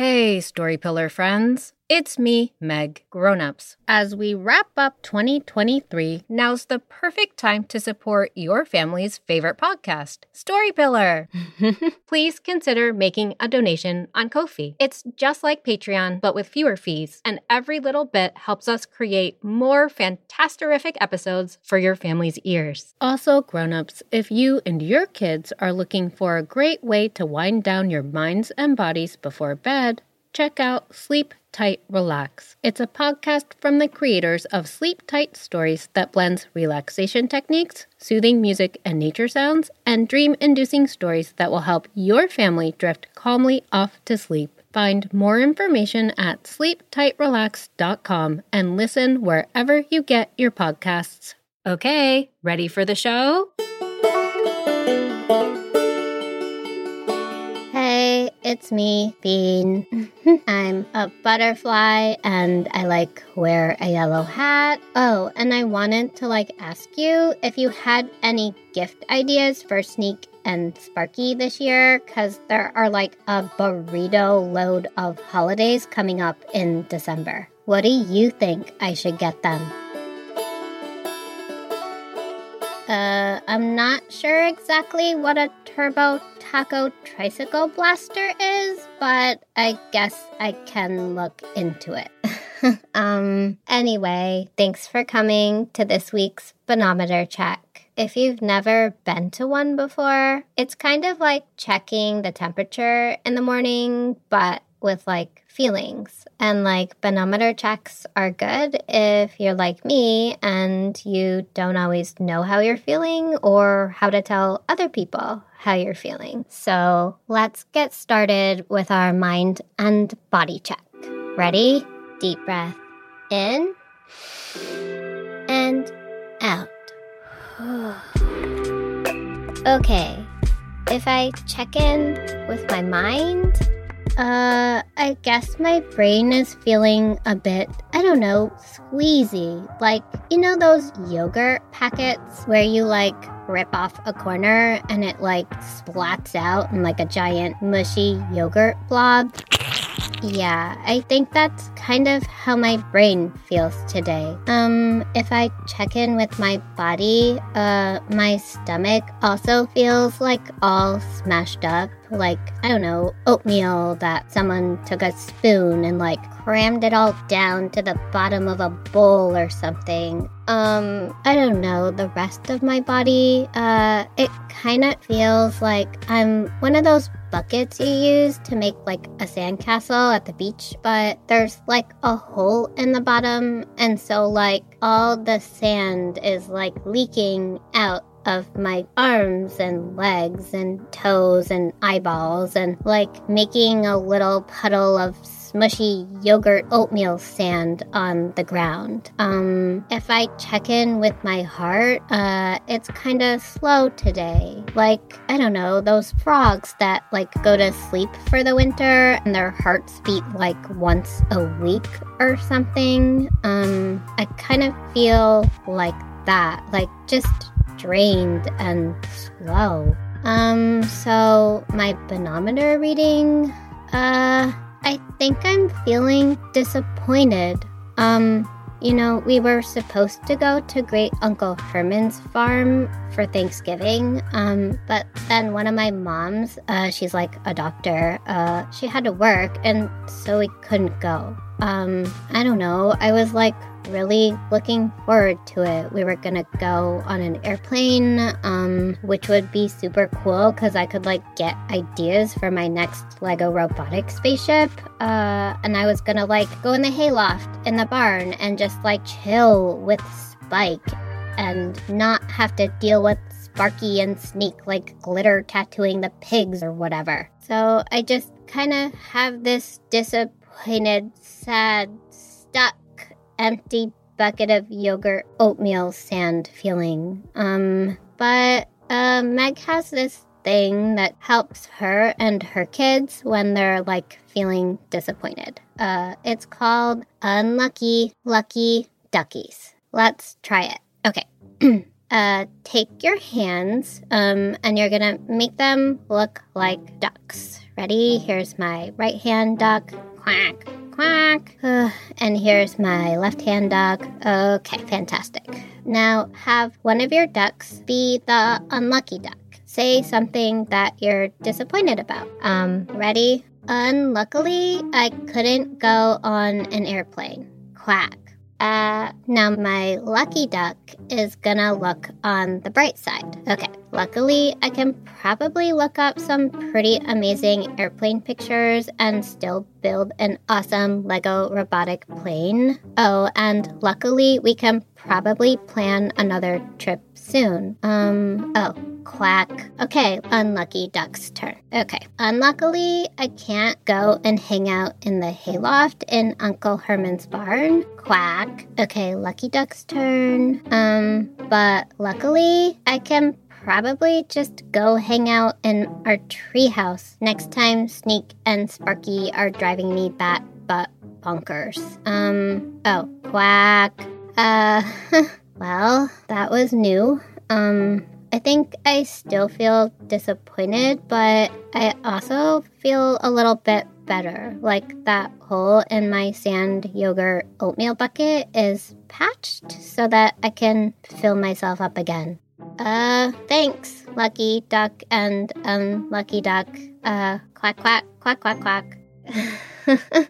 Hey, Story Pillar friends. It's me, Meg, Grownups. As we wrap up 2023, now's the perfect time to support your family's favorite podcast, Story Pillar. Please consider making a donation on Ko-fi. It's just like Patreon, but with fewer fees, and every little bit helps us create more fantasterific episodes for your family's ears. Also, grownups, if you and your kids are looking for a great way to wind down your minds and bodies before bed, check out Sleep Tight Relax. It's a podcast from the creators of Sleep Tight Stories that blends relaxation techniques, soothing music and nature sounds, and dream inducing stories that will help your family drift calmly off to sleep. Find more information at sleeptightrelax.com and listen wherever you get your podcasts. Okay, ready for the show? It's me, Bean. I'm a butterfly and I like wear a yellow hat. Oh, and I wanted to like ask you if you had any gift ideas for Sneak and Sparky this year cuz there are like a burrito load of holidays coming up in December. What do you think I should get them? Not sure exactly what a turbo taco tricycle blaster is, but I guess I can look into it. um, anyway, thanks for coming to this week's Bean-o-meter check. If you've never been to one before, it's kind of like checking the temperature in the morning, but with like feelings. And like Bean-o-meter checks are good if you're like me and you don't always know how you're feeling or how to tell other people how you're feeling. So let's get started with our mind and body check. Ready? Deep breath in and out. okay, if I check in with my mind, uh, I guess my brain is feeling a bit, I don't know, squeezy. Like, you know those yogurt packets where you like rip off a corner and it like splats out in like a giant mushy yogurt blob? Yeah, I think that's kind of how my brain feels today. Um, if I check in with my body, uh, my stomach also feels like all smashed up. Like, I don't know, oatmeal that someone took a spoon and like crammed it all down to the bottom of a bowl or something. Um, I don't know, the rest of my body, uh, it kind of feels like I'm one of those buckets you use to make like a sandcastle at the beach, but there's like a hole in the bottom, and so like all the sand is like leaking out of my arms and legs and toes and eyeballs and like making a little puddle of smushy yogurt oatmeal sand on the ground. Um, if I check in with my heart, uh, it's kind of slow today. Like, I don't know, those frogs that like go to sleep for the winter and their hearts beat like once a week or something. Um, I kind of feel like that, like just drained and slow. Um, so my Bean-o-meter reading, uh, I think I'm feeling disappointed. Um, you know, we were supposed to go to Great Uncle Herman's farm for Thanksgiving, um, but then one of my moms, uh, she's like a doctor, uh, she had to work, and so we couldn't go. Um, I don't know. I was like really looking forward to it. We were gonna go on an airplane, um, which would be super cool because I could like get ideas for my next Lego robotic spaceship. Uh, and I was gonna like go in the hayloft in the barn and just like chill with Spike and not have to deal with Sparky and Sneak like glitter tattooing the pigs or whatever. So I just kind of have this disappointed, sad, stuck empty bucket of yogurt oatmeal sand feeling. Um, but uh, Meg has this thing that helps her and her kids when they're like feeling disappointed. Uh, it's called Unlucky Lucky Duckies. Let's try it. Okay. uh, take your hands um, and you're gonna make them look like ducks. Ready? Here's my right hand duck. Quack, quack. Uh, and here's my left hand duck. Okay, fantastic. Now have one of your ducks be the unlucky duck. Say something that you're disappointed about. Um, ready? Unluckily, I couldn't go on an airplane. Quack. Uh, now my lucky duck is gonna look on the bright side. Okay, luckily I can probably look up some pretty amazing airplane pictures and still build an awesome Lego robotic plane. Oh, and luckily we can probably plan another trip soon. Um, oh, quack. Okay, unlucky duck's turn. Okay, unluckily, I can't go and hang out in the hayloft in Uncle Herman's barn. Quack. Okay, lucky duck's turn. Um, but luckily, I can probably just go hang out in our treehouse next time Sneak and Sparky are driving me bat butt bonkers. Um, oh, quack. Uh, well, that was new. Um, I think I still feel disappointed, but I also feel a little bit better. Like that hole in my sand yogurt oatmeal bucket is patched so that I can fill myself up again. Uh, thanks, Lucky Duck and Unlucky Duck. Uh, quack, quack, quack, quack, quack.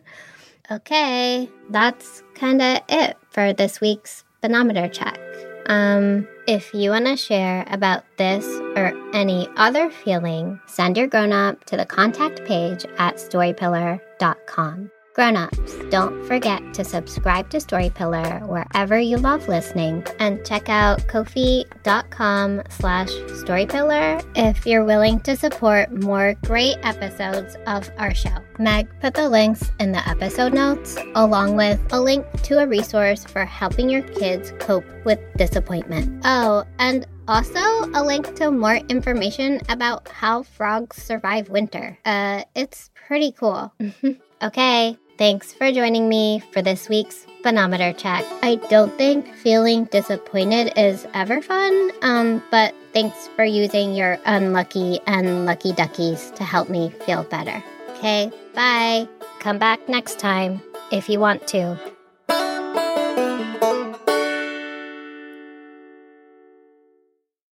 okay, that's kinda it for this week's Bean-o-meter check. Um, if you want to share about this or any other feeling, send your grown up to the contact page at storypillar.com. Grown-ups, don't forget to subscribe to Storypillar wherever you love listening and check out ko-fi.com slash storypillar if you're willing to support more great episodes of our show. Meg put the links in the episode notes along with a link to a resource for helping your kids cope with disappointment. Oh, and also a link to more information about how frogs survive winter. Uh, it's pretty cool. Okay, thanks for joining me for this week's Bean-o-meter check. I don't think feeling disappointed is ever fun, um, but thanks for using your unlucky and lucky duckies to help me feel better. Okay, bye. Come back next time if you want to.